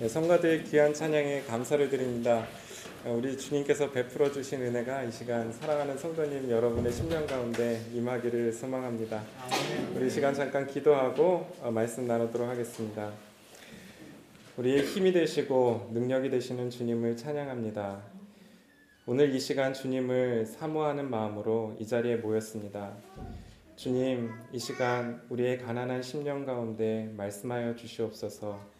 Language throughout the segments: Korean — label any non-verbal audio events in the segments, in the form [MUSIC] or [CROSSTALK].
네, 성가대의 귀한 찬양에 감사를 드립니다. 우리 주님께서 베풀어 주신 은혜가 이 시간 사랑하는 성도님 여러분의 심령 가운데 임하기를 소망합니다. 우리 시간 잠깐 기도하고 어, 말씀 나누도록 하겠습니다. 우리의 힘이 되시고 능력이 되시는 주님을 찬양합니다. 오늘 이 시간 주님을 사모하는 마음으로 이 자리에 모였습니다. 주님, 이 시간 우리의 가난한 심령 가운데 말씀하여 주시옵소서.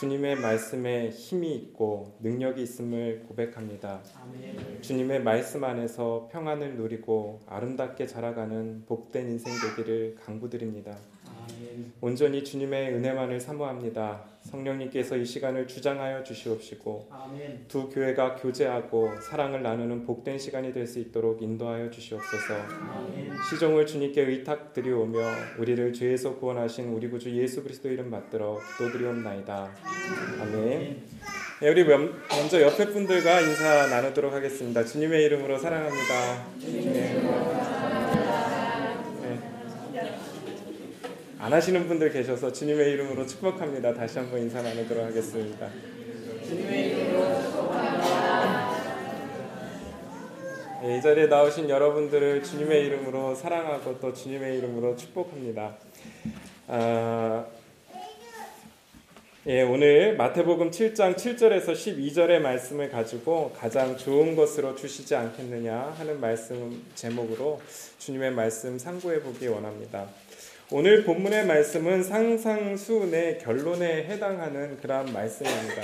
주님의 말씀에 힘이 있고 능력이 있음을 고백합니다. 아멘. 주님의 말씀 안에서 평안을 누리고 아름답게 자라가는 복된 인생 되기를 강구드립니다. 온전히 주님의 은혜만을 사모합니다. 성령님께서 이 시간을 주장하여 주시옵시고 아멘. 두 교회가 교제하고 사랑을 나누는 복된 시간이 될 수 있도록 인도하여 주시옵소서. 아멘. 시종을 주님께 의탁드리오며 우리를 죄에서 구원하신 우리 구주 예수 그리스도 이름 받들어 기도드리옵나이다. 아멘. 네, 우리 먼저 옆에 분들과 인사 나누도록 하겠습니다. 주님의 이름으로 사랑합니다. 네. 안 하시는 분들 계셔서 주님의 이름으로 축복합니다. 다시 한번 인사 나누도록 하겠습니다. 주님의 이름으로 축복합니다. 네, 이 자리에 나오신 여러분들을 주님의 이름으로 사랑하고 또 주님의 이름으로 축복합니다. 아, 예, 오늘 마태복음 7장 7절에서 12절의 말씀을 가지고 가장 좋은 것으로 주시지 않겠느냐 하는 말씀 제목으로 주님의 말씀 상고해 보기 원합니다. 오늘 본문의 말씀은 상상수의 결론에 해당하는 그러한 말씀입니다.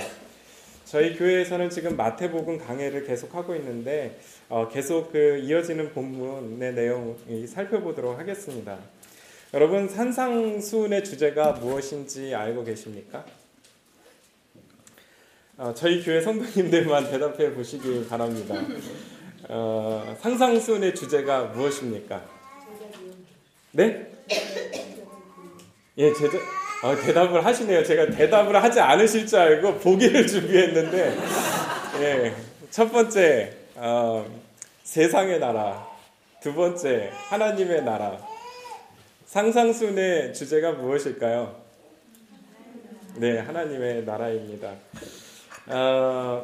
저희 교회에서는 지금 마태복음 강해를 계속하고 있는데 어, 계속 그 이어지는 본문의 내용 살펴보도록 하겠습니다. 여러분 산상수훈의 주제가 무엇인지 알고 계십니까? 어, 저희 교회 성도님들만 [LAUGHS] 대답해 보시기 바랍니다. 어, 상상수훈의 주제가 무엇입니까? 네? 예, 제자, 어, 대답을 하시네요. 제가 대답을 하지 않으실 줄 알고 보기를 준비했는데, 예, 첫 번째, 어, 세상의 나라. 두 번째, 하나님의 나라. 상상순의 주제가 무엇일까요? 네, 하나님의 나라입니다. 어,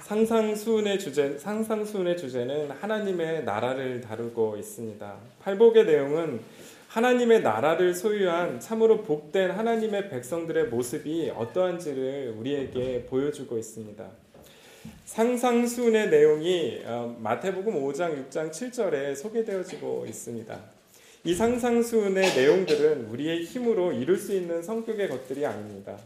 상상수의 주제, 상상수의 주제는 하나님의 나라를 다루고 있습니다. 팔복의 내용은 하나님의 나라를 소유한 참으로 복된 하나님의 백성들의 모습이 어떠한지를 우리에게 보여주고 있습니다. 상상수의 내용이 어, 마태복음 5장, 6장, 7절에 소개되어지고 있습니다. 이 상상수의 내용들은 우리의 힘으로 이룰 수 있는 성격의 것들이 아닙니다.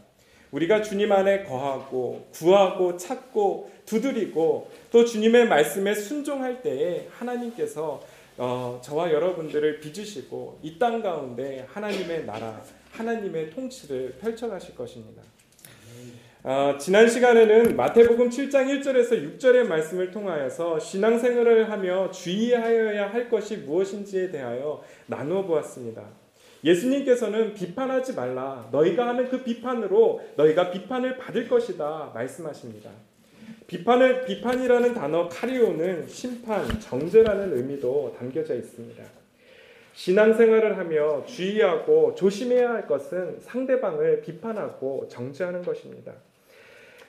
우리가 주님 안에 거하고 구하고 찾고 두드리고 또 주님의 말씀에 순종할 때에 하나님께서 어, 저와 여러분들을 빚으시고 이 땅 가운데 하나님의 나라, 하나님의 통치를 펼쳐가실 것입니다. 어, 지난 시간에는 마태복음 7장 1절에서 6절의 말씀을 통하여서 신앙생활을 하며 주의하여야 할 것이 무엇인지에 대하여 나누어 보았습니다. 예수님께서는 비판하지 말라. 너희가 하는 그 비판으로 너희가 비판을 받을 것이다. 말씀하십니다. 비판을 비판이라는 단어 카리오는 심판, 정죄라는 의미도 담겨져 있습니다. 신앙생활을 하며 주의하고 조심해야 할 것은 상대방을 비판하고 정죄하는 것입니다.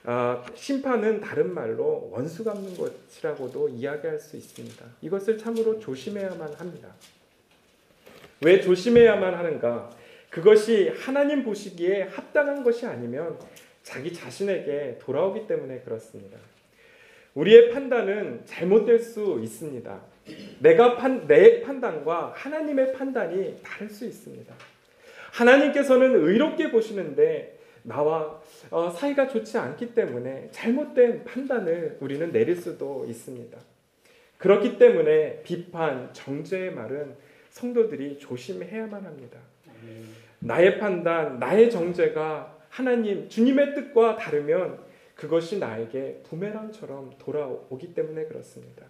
아, 심판은 다른 말로 원수 갚는 것이라고도 이야기할 수 있습니다. 이것을 참으로 조심해야만 합니다. 왜 조심해야만 하는가? 그것이 하나님 보시기에 합당한 것이 아니면 자기 자신에게 돌아오기 때문에 그렇습니다. 우리의 판단은 잘못될 수 있습니다. 내가 판, 내 판단과 하나님의 판단이 다를 수 있습니다. 하나님께서는 의롭게 보시는데 나와 어, 사이가 좋지 않기 때문에 잘못된 판단을 우리는 내릴 수도 있습니다. 그렇기 때문에 비판, 정죄의 말은 성도들이 조심해야만 합니다. 나의 판단, 나의 정죄가 하나님, 주님의 뜻과 다르면 그것이 나에게 부메랑처럼 돌아오기 때문에 그렇습니다.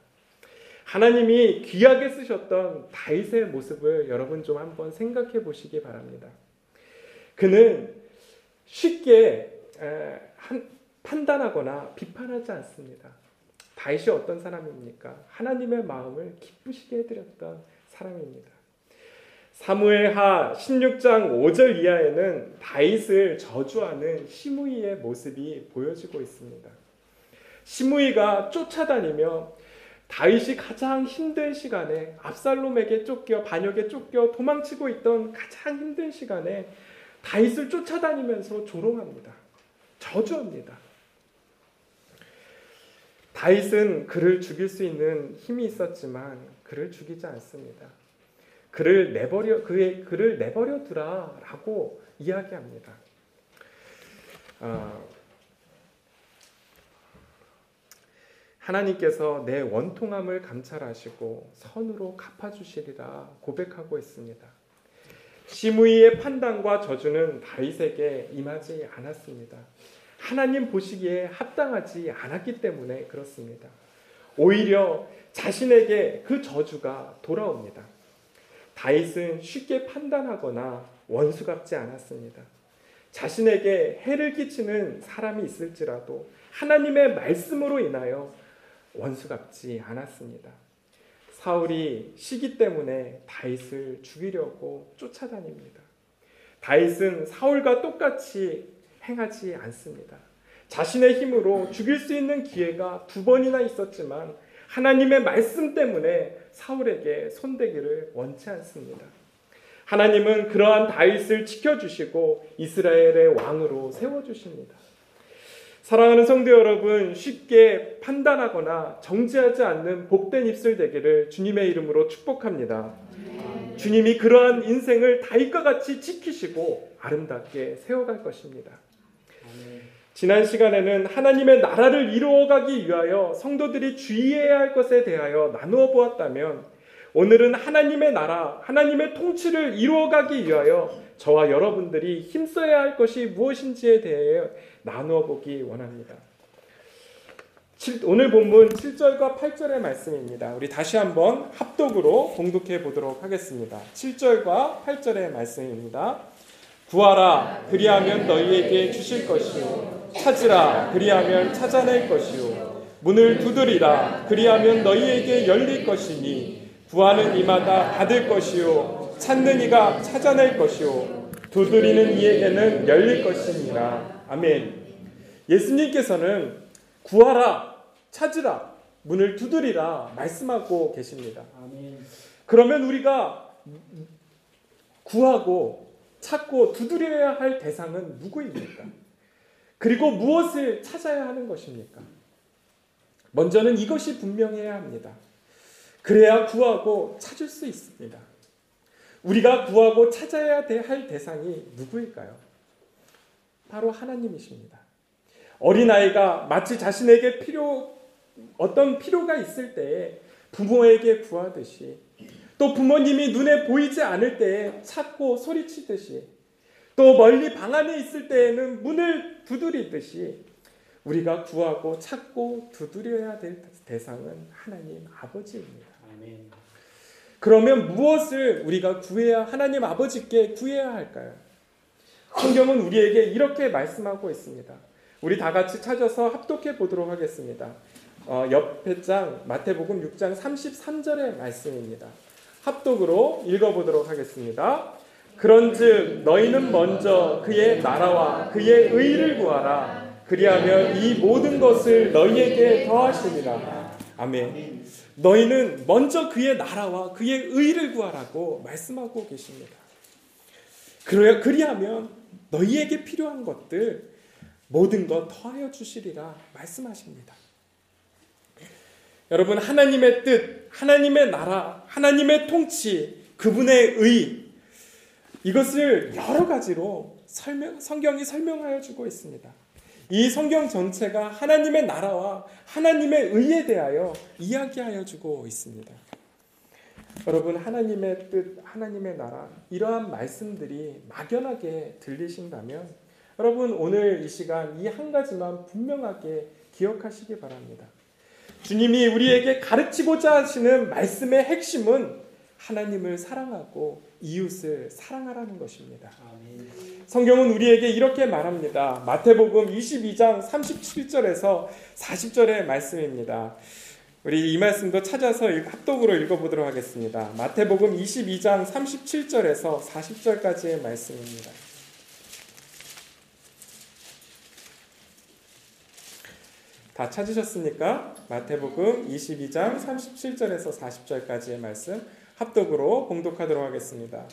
하나님이 귀하게 쓰셨던 다윗의 모습을 여러분 좀 한번 생각해 보시기 바랍니다. 그는 쉽게 판단하거나 비판하지 않습니다. 다윗이 어떤 사람입니까? 하나님의 마음을 기쁘시게 해드렸던 사람입니다. 사무엘하 16장 5절 이하에는 다윗을 저주하는 시므이의 모습이 보여지고 있습니다. 시므이가 쫓아다니며 다윗이 가장 힘든 시간에 압살롬에게 쫓겨 반역에 쫓겨 도망치고 있던 가장 힘든 시간에 다윗을 쫓아다니면서 조롱합니다. 저주합니다. 다윗은 그를 죽일 수 있는 힘이 있었지만 그를 죽이지 않습니다. 그를 내버려 그의 그를 내버려 두라라고 이야기합니다. 어, 하나님께서 내 원통함을 감찰하시고 선으로 갚아주시리라 고백하고 있습니다. 시므이의 판단과 저주는 다윗에게 임하지 않았습니다. 하나님 보시기에 합당하지 않았기 때문에 그렇습니다. 오히려 자신에게 그 저주가 돌아옵니다. 다윗은 쉽게 판단하거나 원수 같지 않았습니다. 자신에게 해를 끼치는 사람이 있을지라도 하나님의 말씀으로 인하여 원수 같지 않았습니다. 사울이 시기 때문에 다윗을 죽이려고 쫓아다닙니다. 다윗은 사울과 똑같이 행하지 않습니다. 자신의 힘으로 죽일 수 있는 기회가 두 번이나 있었지만 하나님의 말씀 때문에 사울에게 손대기를 원치 않습니다. 하나님은 그러한 다윗을 지켜주시고 이스라엘의 왕으로 세워주십니다. 사랑하는 성도 여러분, 쉽게 판단하거나 정지하지 않는 복된 입술 되기를 주님의 이름으로 축복합니다. 주님이 그러한 인생을 다윗과 같이 지키시고 아름답게 세워갈 것입니다. 지난 시간에는 하나님의 나라를 이루어가기 위하여 성도들이 주의해야 할 것에 대하여 나누어 보았다면 오늘은 하나님의 나라, 하나님의 통치를 이루어가기 위하여 저와 여러분들이 힘써야 할 것이 무엇인지에 대해 나누어 보기 원합니다. 오늘 본문 7절과 8절의 말씀입니다. 우리 다시 한번 합독으로 공독해 보도록 하겠습니다. 7절과 8절의 말씀입니다. 구하라 그리하면 너희에게 주실 것이요 찾으라 그리하면 찾아낼 것이요 문을 두드리라 그리하면 너희에게 열릴 것이니 구하는 이마다 받을 것이요 찾는 이가 찾아낼 것이요 두드리는 이에게는 열릴 것이니라 아멘. 예수님께서는 구하라 찾으라 문을 두드리라 말씀하고 계십니다. 아멘. 그러면 우리가 구하고 찾고 두드려야 할 대상은 누구입니까? 그리고 무엇을 찾아야 하는 것입니까? 먼저는 이것이 분명해야 합니다. 그래야 구하고 찾을 수 있습니다. 우리가 구하고 찾아야 할 대상이 누구일까요? 바로 하나님이십니다. 어린아이가 마치 자신에게 필요, 어떤 필요가 있을 때에 부모에게 구하듯이 또 부모님이 눈에 보이지 않을 때에 찾고 소리치듯이 또 멀리 방 안에 있을 때에는 문을 두드리듯이 우리가 구하고 찾고 두드려야 될 대상은 하나님 아버지입니다. 아멘. 그러면 무엇을 우리가 구해야 하나님 아버지께 구해야 할까요? 성경은 우리에게 이렇게 말씀하고 있습니다. 우리 다 같이 찾아서 합독해 보도록 하겠습니다. 어, 옆에 장 마태복음 6장 33절의 말씀입니다. 합독으로 읽어보도록 하겠습니다. 그런즉 너희는 먼저 그의 나라와 그의 의를 구하라. 그리하면 이 모든 것을 너희에게 더하시리라. 아멘. 너희는 먼저 그의 나라와 그의 의를 구하라고 말씀하고 계십니다. 그래야 그리하면 너희에게 필요한 것들 모든 것 더하여 주시리라 말씀하십니다. 여러분 하나님의 뜻, 하나님의 나라, 하나님의 통치, 그분의 의 이것을 여러 가지로 설명, 성경이 설명하여 주고 있습니다. 이 성경 전체가 하나님의 나라와 하나님의 의에 대하여 이야기하여 주고 있습니다. 여러분 하나님의 뜻, 하나님의 나라 이러한 말씀들이 막연하게 들리신다면 여러분 오늘 이 시간 이 한 가지만 분명하게 기억하시기 바랍니다. 주님이 우리에게 가르치고자 하시는 말씀의 핵심은 하나님을 사랑하고 이웃을 사랑하라는 것입니다. 성경은 우리에게 이렇게 말합니다. 마태복음 22장 37절에서 40절의 말씀입니다. 우리 이 말씀도 찾아서 합독으로 읽어보도록 하겠습니다. 마태복음 22장 37절에서 40절까지의 말씀입니다. 다 찾으셨습니까? 마태복음 22장 37절에서 40절까지의 말씀 합독으로 봉독하도록 하겠습니다.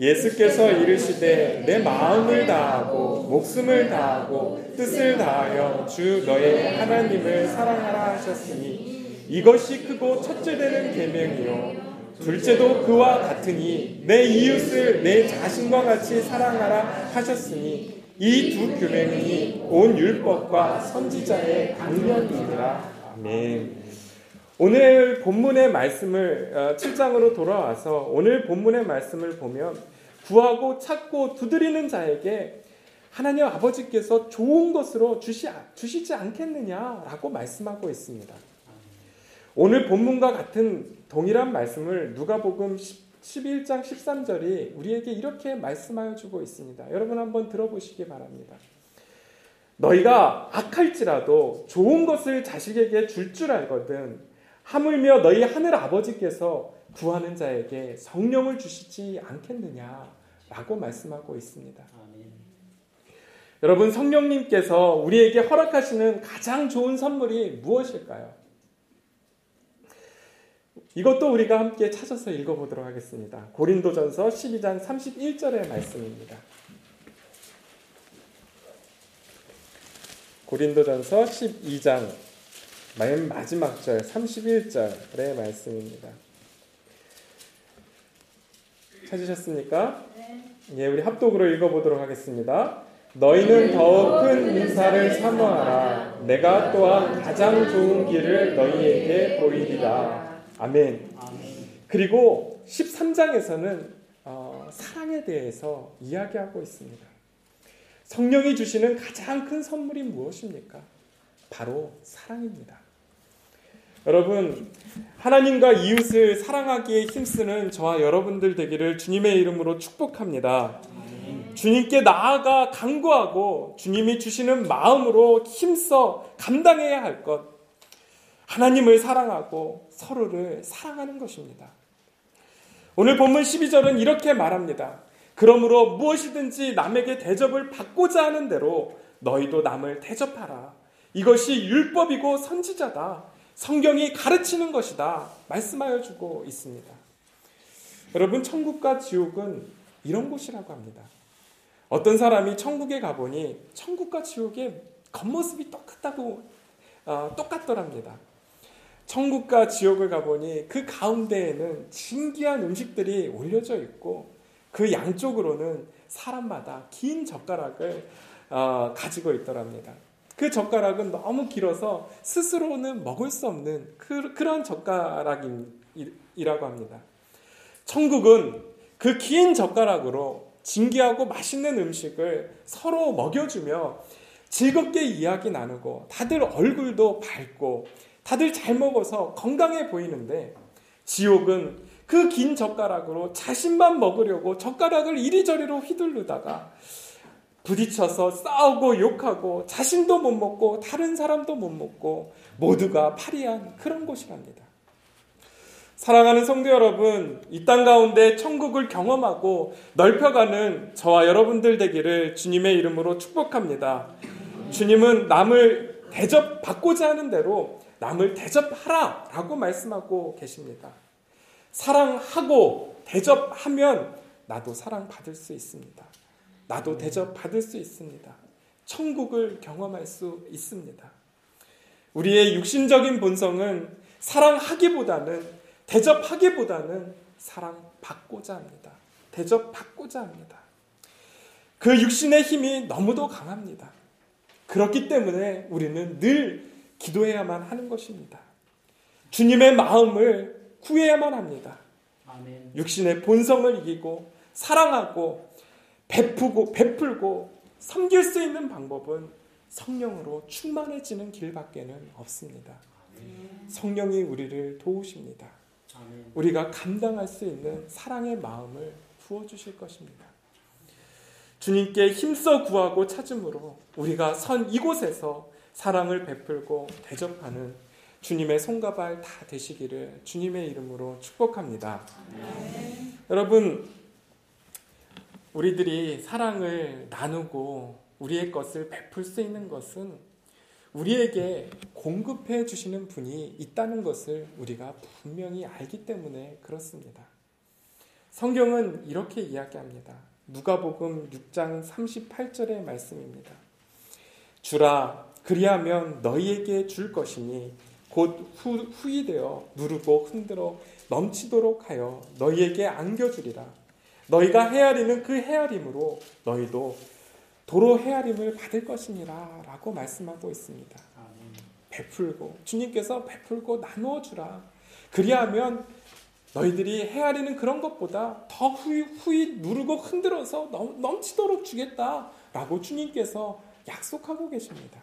예수께서 이르시되 내 마음을 다하고 목숨을 다하고 뜻을 다하여 주 너의 하나님을 사랑하라 하셨으니 이것이 크고 첫째 되는 계명이요 둘째도 그와 같으니 내 이웃을 내 자신과 같이 사랑하라 하셨으니 이 두 규명이 온 율법과 선지자의 강령이니라 아멘. 오늘 본문의 말씀을 7장으로 어, 돌아와서 오늘 본문의 말씀을 보면 구하고 찾고 두드리는 자에게 하나님 아버지께서 좋은 것으로 주시, 주시지 않겠느냐라고 말씀하고 있습니다. 오늘 본문과 같은 동일한 말씀을 누가복음 11장 13절이 우리에게 이렇게 말씀하여 주고 있습니다. 여러분 한번 들어보시기 바랍니다. 너희가 악할지라도 좋은 것을 자식에게 줄줄 알거든 하물며 너희 하늘 아버지께서 구하는 자에게 성령을 주시지 않겠느냐라고 말씀하고 있습니다. 아멘. 여러분 성령님께서 우리에게 허락하시는 가장 좋은 선물이 무엇일까요? 이것도 우리가 함께 찾아서 읽어보도록 하겠습니다. 고린도전서 12장 31절의 말씀입니다. 고린도전서 12장 맨 마지막 절 31절의 말씀입니다. 찾으셨습니까? 네. 예, 우리 합독으로 읽어보도록 하겠습니다. 너희는 더욱 큰 인사를 사모하라. 내가 또한 가장 좋은 길을 너희에게 보이리라. 아멘. 그리고 13장에서는 어, 사랑에 대해서 이야기하고 있습니다. 성령이 주시는 가장 큰 선물이 무엇입니까? 바로 사랑입니다. 여러분, 하나님과 이웃을 사랑하기에 힘쓰는 저와 여러분들 되기를 주님의 이름으로 축복합니다. 주님께 나아가 간구하고 주님이 주시는 마음으로 힘써 감당해야 할 것. 하나님을 사랑하고 서로를 사랑하는 것입니다. 오늘 본문 12절은 이렇게 말합니다. 그러므로 무엇이든지 남에게 대접을 받고자 하는 대로 너희도 남을 대접하라. 이것이 율법이고 선지자다. 성경이 가르치는 것이다. 말씀하여 주고 있습니다. 여러분, 천국과 지옥은 이런 곳이라고 합니다. 어떤 사람이 천국에 가보니 천국과 지옥의 겉모습이 똑같다고, 어, 똑같더랍니다. 천국과 지옥을 가보니 그 가운데에는 신기한 음식들이 올려져 있고 그 양쪽으로는 사람마다 긴 젓가락을 어, 가지고 있더랍니다. 그 젓가락은 너무 길어서 스스로는 먹을 수 없는 그, 그런 젓가락이라고 합니다. 천국은 그 긴 젓가락으로 진기하고 맛있는 음식을 서로 먹여주며 즐겁게 이야기 나누고 다들 얼굴도 밝고 다들 잘 먹어서 건강해 보이는데 지옥은 그 긴 젓가락으로 자신만 먹으려고 젓가락을 이리저리로 휘둘르다가 부딪혀서 싸우고 욕하고 자신도 못 먹고 다른 사람도 못 먹고 모두가 파리한 그런 곳이랍니다. 사랑하는 성도 여러분, 이 땅 가운데 천국을 경험하고 넓혀가는 저와 여러분들 되기를 주님의 이름으로 축복합니다. 주님은 남을 대접받고자 하는 대로 남을 대접하라 라고 말씀하고 계십니다. 사랑하고 대접하면 나도 사랑받을 수 있습니다. 나도 대접받을 수 있습니다. 천국을 경험할 수 있습니다. 우리의 육신적인 본성은 사랑하기보다는 대접하기보다는 사랑받고자 합니다. 대접받고자 합니다. 그 육신의 힘이 너무도 강합니다. 그렇기 때문에 우리는 늘 기도해야만 하는 것입니다. 주님의 마음을 구해야만 합니다. 육신의 본성을 이기고 사랑하고 베푸고 베풀고 섬길 수 있는 방법은 성령으로 충만해지는 길밖에는 없습니다. 성령이 우리를 도우십니다. 우리가 감당할 수 있는 사랑의 마음을 부어 주실 것입니다. 주님께 힘써 구하고 찾음으로 우리가 선 이곳에서 사랑을 베풀고 대접하는 주님의 손과 발 다 되시기를 주님의 이름으로 축복합니다. 여러분, 우리들이 사랑을 나누고 우리의 것을 베풀 수 있는 것은 우리에게 공급해 주시는 분이 있다는 것을 우리가 분명히 알기 때문에 그렇습니다. 성경은 이렇게 이야기합니다. 누가복음 6장 38절의 말씀입니다. 주라 그리하면 너희에게 줄 것이니 곧 후, 후이 되어 누르고 흔들어 넘치도록 하여 너희에게 안겨주리라. 너희가 헤아리는 그 헤아림으로 너희도 도로 헤아림을 받을 것이니라 라고 말씀하고 있습니다. 베풀고 주님께서 베풀고 나누어 주라. 그리하면 너희들이 헤아리는 그런 것보다 더 후이, 후이 누르고 흔들어서 넘, 넘치도록 주겠다 라고 주님께서 약속하고 계십니다.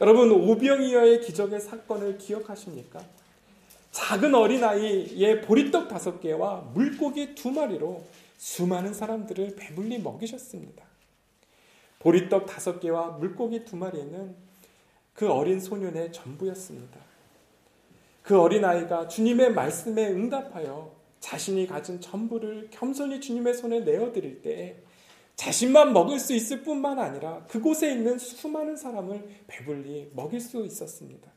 여러분 오병이어의 기적의 사건을 기억하십니까? 작은 어린아이의 보리떡 다섯 개와 물고기 두 마리로 수많은 사람들을 배불리 먹이셨습니다. 보리떡 다섯 개와 물고기 두 마리는 그 어린 소년의 전부였습니다. 그 어린아이가 주님의 말씀에 응답하여 자신이 가진 전부를 겸손히 주님의 손에 내어드릴 때 자신만 먹을 수 있을 뿐만 아니라 그곳에 있는 수많은 사람을 배불리 먹일 수 있었습니다.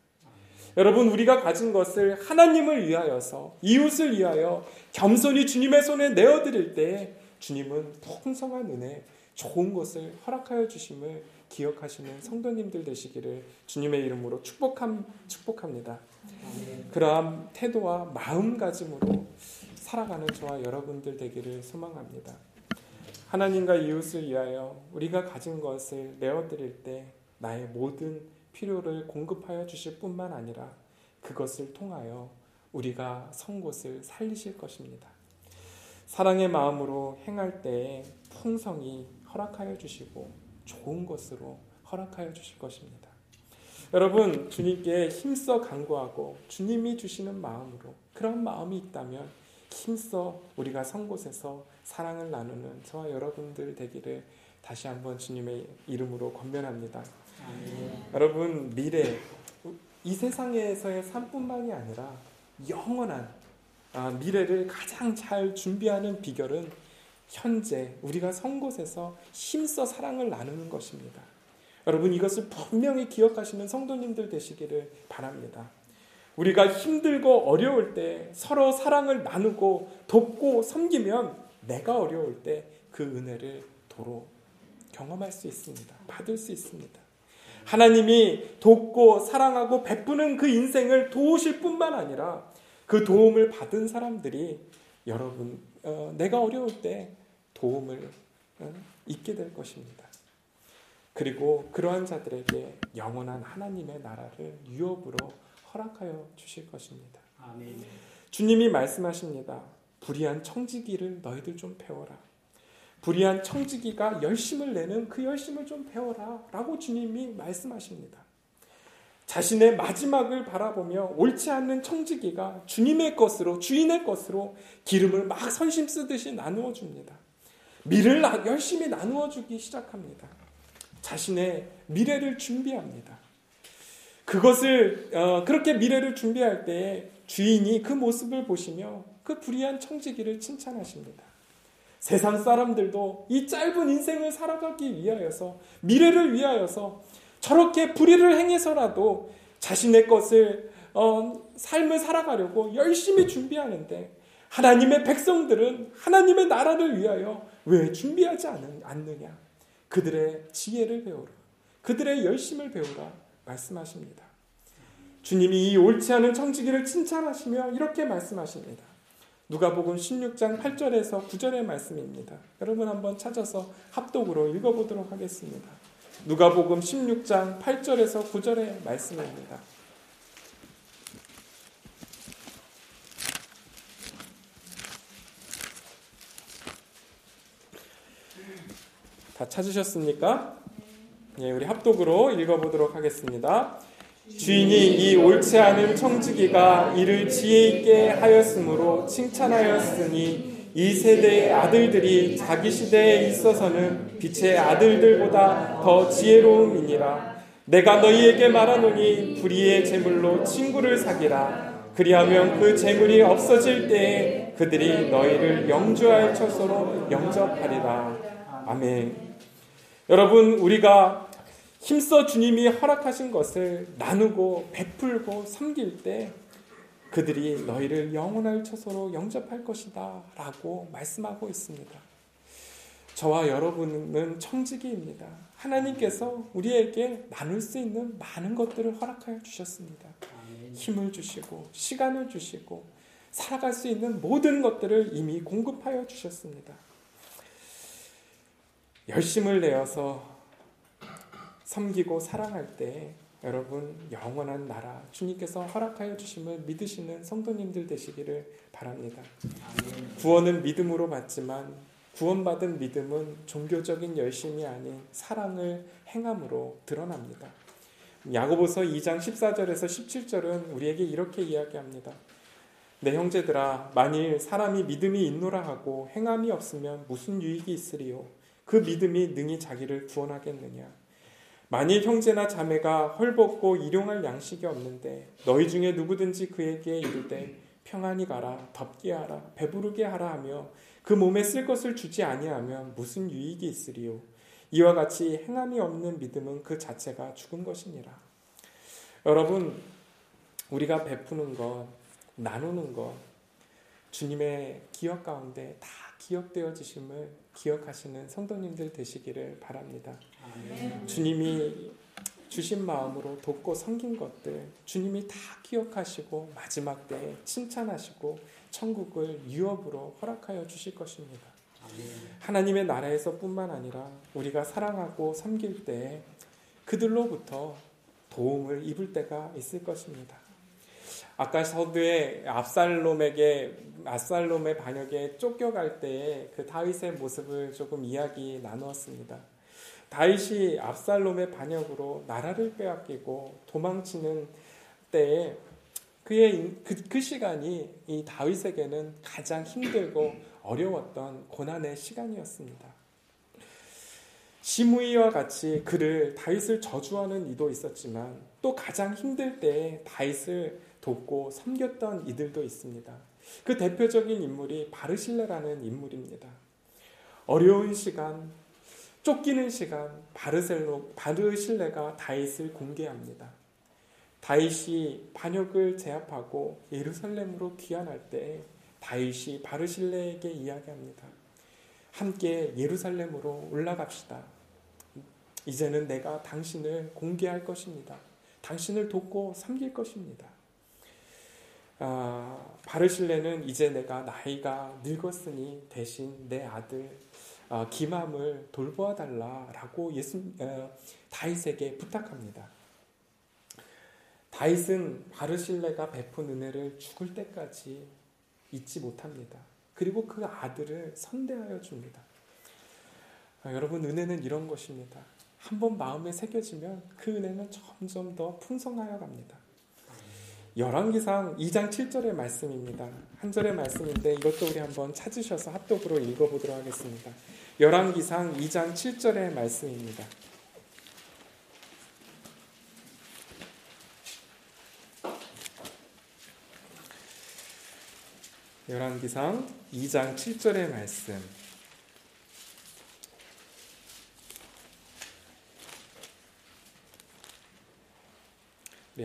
여러분, 우리가 가진 것을 하나님을 위하여서, 이웃을 위하여 겸손히 주님의 손에 내어드릴 때 주님은 풍성한 은혜, 좋은 것을 허락하여 주심을 기억하시는 성도님들 되시기를 주님의 이름으로 축복함, 축복합니다. 그러한 태도와 마음가짐으로 살아가는 저와 여러분들 되기를 소망합니다. 하나님과 이웃을 위하여 우리가 가진 것을 내어드릴 때 나의 모든 필요를 공급하여 주실 뿐만 아니라 그것을 통하여 우리가 선 곳을 살리실 것입니다. 사랑의 마음으로 행할 때에 풍성이 허락하여 주시고 좋은 것으로 허락하여 주실 것입니다. 여러분, 주님께 힘써 간구하고 주님이 주시는 마음으로 그런 마음이 있다면 힘써 우리가 선 곳에서 사랑을 나누는 저와 여러분들 되기를 다시 한번 주님의 이름으로 권면합니다. 아멘. 여러분 미래 이 세상에서의 삶뿐만이 아니라 영원한 아, 미래를 가장 잘 준비하는 비결은 현재 우리가 선 곳에서 힘써 사랑을 나누는 것입니다. 여러분 이것을 분명히 기억하시는 성도님들 되시기를 바랍니다. 우리가 힘들고 어려울 때 서로 사랑을 나누고 돕고 섬기면 내가 어려울 때 그 은혜를 도로 경험할 수 있습니다. 받을 수 있습니다. 하나님이 돕고 사랑하고 베푸는 그 인생을 도우실 뿐만 아니라 그 도움을 받은 사람들이 여러분 어, 내가 어려울 때 도움을 어, 잊게 될 것입니다. 그리고 그러한 자들에게 영원한 하나님의 나라를 유업으로 허락하여 주실 것입니다. 아멘. 주님이 말씀하십니다. 불의한 청지기를 너희들 좀 배워라. 불의한 청지기가 열심을 내는 그 열심을 좀 배워라. 라고 주님이 말씀하십니다. 자신의 마지막을 바라보며 옳지 않는 청지기가 주님의 것으로, 주인의 것으로 기름을 막 선심 쓰듯이 나누어 줍니다. 미를 열심히 나누어 주기 시작합니다. 자신의 미래를 준비합니다. 그것을, 어, 그렇게 미래를 준비할 때 주인이 그 모습을 보시며 그 불의한 청지기를 칭찬하십니다. 세상 사람들도 이 짧은 인생을 살아가기 위하여서 미래를 위하여서 저렇게 불의를 행해서라도 자신의 것을 어, 삶을 살아가려고 열심히 준비하는데 하나님의 백성들은 하나님의 나라를 위하여 왜 준비하지 않느냐? 그들의 지혜를 배우라. 그들의 열심을 배우라 말씀하십니다. 주님이 이 옳지 않은 청지기를 칭찬하시며 이렇게 말씀하십니다. 누가복음 16장 8절에서 9절의 말씀입니다. 여러분 한번 찾아서 합독으로 읽어보도록 하겠습니다. 누가복음 16장 8절에서 9절의 말씀입니다. 다 찾으셨습니까? 예, 우리 합독으로 읽어보도록 하겠습니다. 주인이 이 옳지 않은 청지기가 이를 지혜 있게 하였으므로 칭찬하였으니 이 세대의 아들들이 자기 시대에 있어서는 빛의 아들들보다 더 지혜로움이니라. 내가 너희에게 말하노니 불의의 재물로 친구를 사기라. 그리하면 그 재물이 없어질 때에 그들이 너희를 영주할 처소로 영접하리라. 아멘. 여러분, 우리가 힘써 주님이 허락하신 것을 나누고 베풀고 섬길 때 그들이 너희를 영원할 처소로 영접할 것이다. 라고 말씀하고 있습니다. 저와 여러분은 청지기입니다. 하나님께서 우리에게 나눌 수 있는 많은 것들을 허락하여 주셨습니다. 힘을 주시고, 시간을 주시고, 살아갈 수 있는 모든 것들을 이미 공급하여 주셨습니다. 열심을 내어서 섬기고 사랑할 때 여러분 영원한 나라 주님께서 허락하여 주심을 믿으시는 성도님들 되시기를 바랍니다. 구원은 믿음으로 받지만 구원받은 믿음은 종교적인 열심이 아닌 사랑을 행함으로 드러납니다. 야고보서 2장 14절에서 17절은 우리에게 이렇게 이야기합니다. 내 형제들아 만일 사람이 믿음이 있노라 하고 행함이 없으면 무슨 유익이 있으리요 그 믿음이 능히 자기를 구원하겠느냐 만일 형제나 자매가 헐벗고 일용할 양식이 없는데 너희 중에 누구든지 그에게 이르되 평안히 가라 덥게 하라 배부르게 하라 하며 그 몸에 쓸 것을 주지 아니하면 무슨 유익이 있으리요? 이와 같이 행함이 없는 믿음은 그 자체가 죽은 것이니라. 여러분 우리가 베푸는 것 나누는 것 주님의 기억 가운데 다 기억되어 지심을 기억하시는 성도님들 되시기를 바랍니다. 아멘. 주님이 주신 마음으로 돕고 섬긴 것들 주님이 다 기억하시고 마지막 때에 칭찬하시고 천국을 유업으로 허락하여 주실 것입니다. 하나님의 나라에서뿐만 아니라 우리가 사랑하고 섬길 때 그들로부터 도움을 입을 때가 있을 것입니다. 아까 서두에 압살롬에게 압살롬의 반역에 쫓겨갈 때의 그 다윗의 모습을 조금 이야기 나누었습니다. 다윗이 압살롬의 반역으로 나라를 빼앗기고 도망치는 때에 그의 그, 그 시간이 이 다윗에게는 가장 힘들고 어려웠던 고난의 시간이었습니다. 시므이와 같이 그를 다윗을 저주하는 이도 있었지만 또 가장 힘들 때에 다윗을 돕고 섬겼던 이들도 있습니다. 그 대표적인 인물이 바르실레라는 인물입니다. 어려운 시간, 쫓기는 시간, 바르셀로, 바르실레가 다윗을 공개합니다. 다윗이 반역을 제압하고 예루살렘으로 귀환할 때 다윗이 바르실레에게 이야기합니다. 함께 예루살렘으로 올라갑시다. 이제는 내가 당신을 공개할 것입니다. 당신을 돕고 섬길 것입니다. 아, 바르실레는 이제 내가 나이가 늙었으니 대신 내 아들 아, 기맘을 돌보아 달라라고 예수 어, 다윗에게 부탁합니다. 다윗은 바르실레가 베푼 은혜를 죽을 때까지 잊지 못합니다. 그리고 그 아들을 선대하여 줍니다. 아, 여러분 은혜는 이런 것입니다. 한번 마음에 새겨지면 그 은혜는 점점 더 풍성하여 갑니다. 열왕기상 2장 7절의 말씀입니다. 한 절의 말씀인데 이것도 우리 한번 찾으셔서 합독으로 읽어보도록 하겠습니다. 열왕기상 2장 7절의 말씀입니다. 열왕기상 2장 7절의 말씀.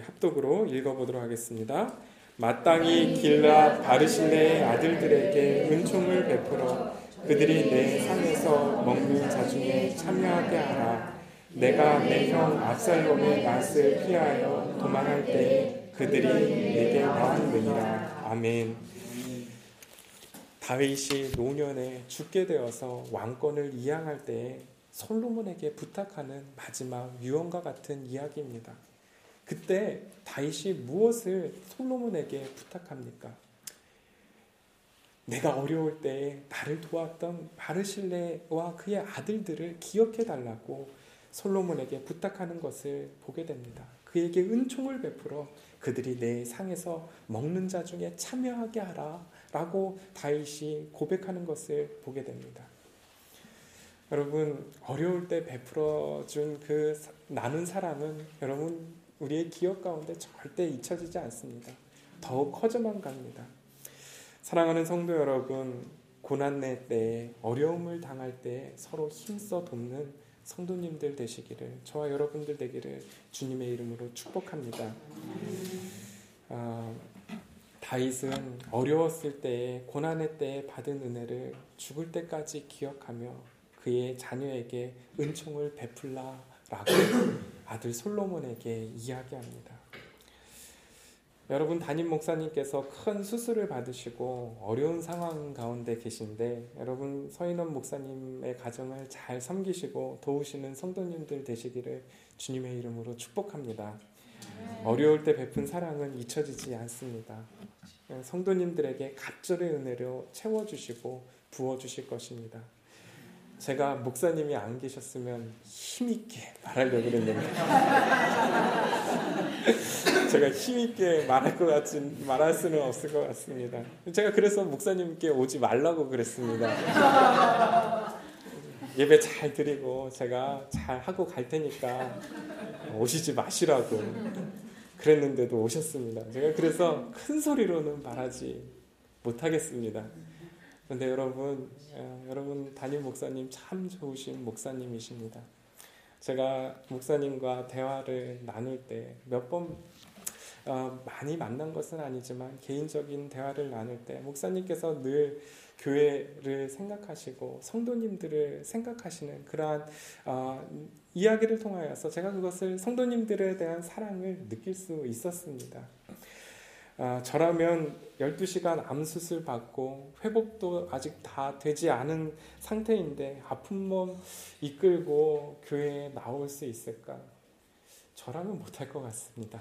합독으로 읽어보도록 하겠습니다. 마땅히 길라 바르실레의 아들들에게 은총을 베풀어 그들이 내 상에서 먹는 자중에 참여하게 하라. 내가 내 형 압살롬의 낯을 피하여 도망할 때 그들이 내게 나왔느니라. 아멘. 다윗이 노년에 죽게 되어서 왕권을 이양할 때 솔로몬에게 부탁하는 마지막 유언과 같은 이야기입니다. 그때 다윗이 무엇을 솔로몬에게 부탁합니까? 내가 어려울 때 나를 도왔던 바르실레와 그의 아들들을 기억해 달라고 솔로몬에게 부탁하는 것을 보게 됩니다. 그에게 은총을 베풀어 그들이 내 상에서 먹는 자 중에 참여하게 하라 라고 다윗이 고백하는 것을 보게 됩니다. 여러분 어려울 때 베풀어 준 그 나눈 사랑은 여러분 우리의 기억 가운데 절대 잊혀지지 않습니다. 더욱 커져만 갑니다. 사랑하는 성도 여러분, 고난내 때에 어려움을 당할 때 서로 힘써 돕는 성도님들 되시기를 저와 여러분들 되기를 주님의 이름으로 축복합니다. 아, 다윗은 어려웠을 때에 고난의 때에 받은 은혜를 죽을 때까지 기억하며 그의 자녀에게 은총을 베풀라라고 아들 솔로몬에게 이야기합니다. 여러분 담임 목사님께서 큰 수술을 받으시고 어려운 상황 가운데 계신데 여러분 서인원 목사님의 가정을 잘 섬기시고 도우시는 성도님들 되시기를 주님의 이름으로 축복합니다. 어려울 때 베푼 사랑은 잊혀지지 않습니다. 성도님들에게 갑절의 은혜로 채워주시고 부어주실 것입니다. 제가 목사님이 안 계셨으면 힘있게 말하려고 그랬는데 [LAUGHS] 제가 힘있게 말할 것 같진 말할 수는 없을 것 같습니다. 제가 그래서 목사님께 오지 말라고 그랬습니다. 예배 잘 드리고 제가 잘 하고 갈 테니까 오시지 마시라고 그랬는데도 오셨습니다. 제가 그래서 큰 소리로는 말하지 못하겠습니다. 그런데 여러분, 어, 여러분 담임 목사님 참 좋으신 목사님이십니다. 제가 목사님과 대화를 나눌 때 몇번 어, 많이 만난 것은 아니지만 개인적인 대화를 나눌 때 목사님께서 늘 교회를 생각하시고 성도님들을 생각하시는 그러한 어, 이야기를 통하여서 제가 그것을 성도님들에 대한 사랑을 느낄 수 있었습니다. 어, 저라면 12시간 암수술 받고 회복도 아직 다 되지 않은 상태인데 아픈 몸 이끌고 교회에 나올 수 있을까? 저라면 못할 것 같습니다.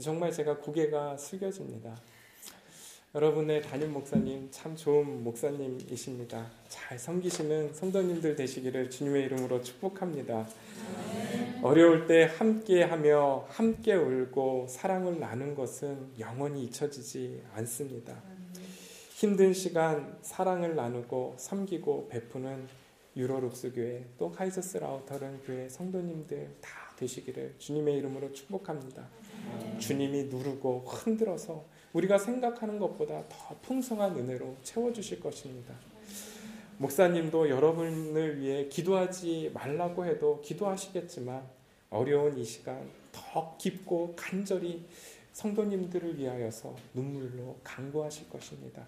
정말 제가 고개가 숙여집니다. 여러분의 담임 목사님 참 좋은 목사님이십니다. 잘 섬기시는 성도님들 되시기를 주님의 이름으로 축복합니다. 어려울 때 함께하며 함께 울고 사랑을 나눈 것은 영원히 잊혀지지 않습니다. 힘든 시간 사랑을 나누고 섬기고 베푸는 유로룩스 교회 또 카이서스 라우터른 교회 성도님들 다 되시기를 주님의 이름으로 축복합니다. 주님이 누르고 흔들어서 우리가 생각하는 것보다 더 풍성한 은혜로 채워주실 것입니다. 목사님도 여러분을 위해 기도하지 말라고 해도 기도하시겠지만 어려운 이 시간 더 깊고 간절히 성도님들을 위하여서 눈물로 강구하실 것입니다.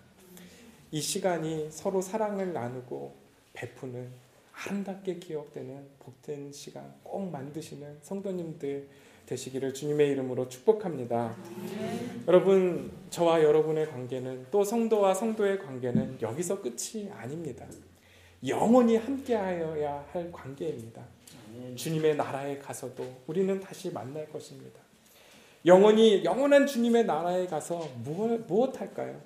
이 시간이 서로 사랑을 나누고 베푸는 아름답게 기억되는 복된 시간 꼭 만드시는 성도님들 되시기를 주님의 이름으로 축복합니다. 네. 여러분, 저와 여러분의 관계는 또 성도와 성도의 관계는 여기서 끝이 아닙니다. 영원히 함께하여야 할 관계입니다. 주님의 나라에 가서도 우리는 다시 만날 것입니다. 영원히 영원한 주님의 나라에 가서 무엇, 무엇 할까요?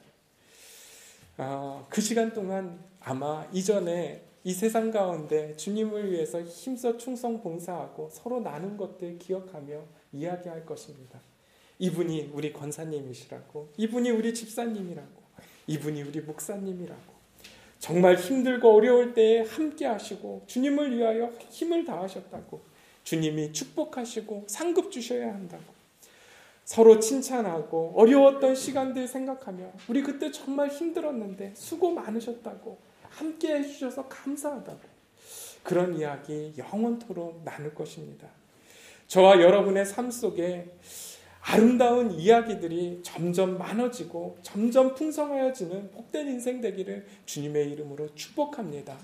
아, 그 시간 동안 아마 이전에 이 세상 가운데 주님을 위해서 힘써 충성 봉사하고 서로 나눈 것들 기억하며 이야기할 것입니다. 이분이 우리 권사님이시라고, 이분이 우리 집사님이라고, 이분이 우리 목사님이라고. 정말 힘들고 어려울 때에 함께 하시고 주님을 위하여 힘을 다하셨다고. 주님이 축복하시고 상급 주셔야 한다고. 서로 칭찬하고 어려웠던 시간들 생각하며 우리 그때 정말 힘들었는데 수고 많으셨다고 함께 해주셔서 감사하다고 그런 이야기 영원토록 나눌 것입니다. 저와 여러분의 삶 속에 아름다운 이야기들이 점점 많아지고 점점 풍성하여지는 복된 인생 되기를 주님의 이름으로 축복합니다.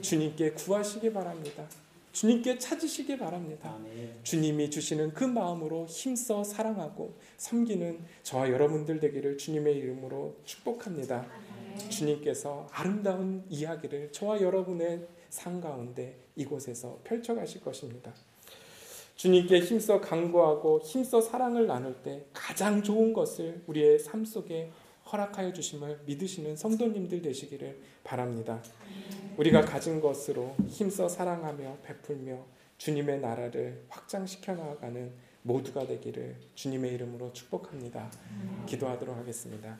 주님께 구하시기 바랍니다. 주님께 찾으시기 바랍니다. 주님이 주시는 그 마음으로 힘써 사랑하고 섬기는 저와 여러분들 되기를 주님의 이름으로 축복합니다. 주님께서 아름다운 이야기를 저와 여러분의 삶 가운데 이곳에서 펼쳐가실 것입니다. 주님께 힘써 강구하고 힘써 사랑을 나눌 때 가장 좋은 것을 우리의 삶 속에 허락하여 주심을 믿으시는 성도님들 되시기를 바랍니다. 우리가 가진 것으로 힘써 사랑하며 베풀며 주님의 나라를 확장시켜 나가는 모두가 되기를 주님의 이름으로 축복합니다. 기도하도록 하겠습니다.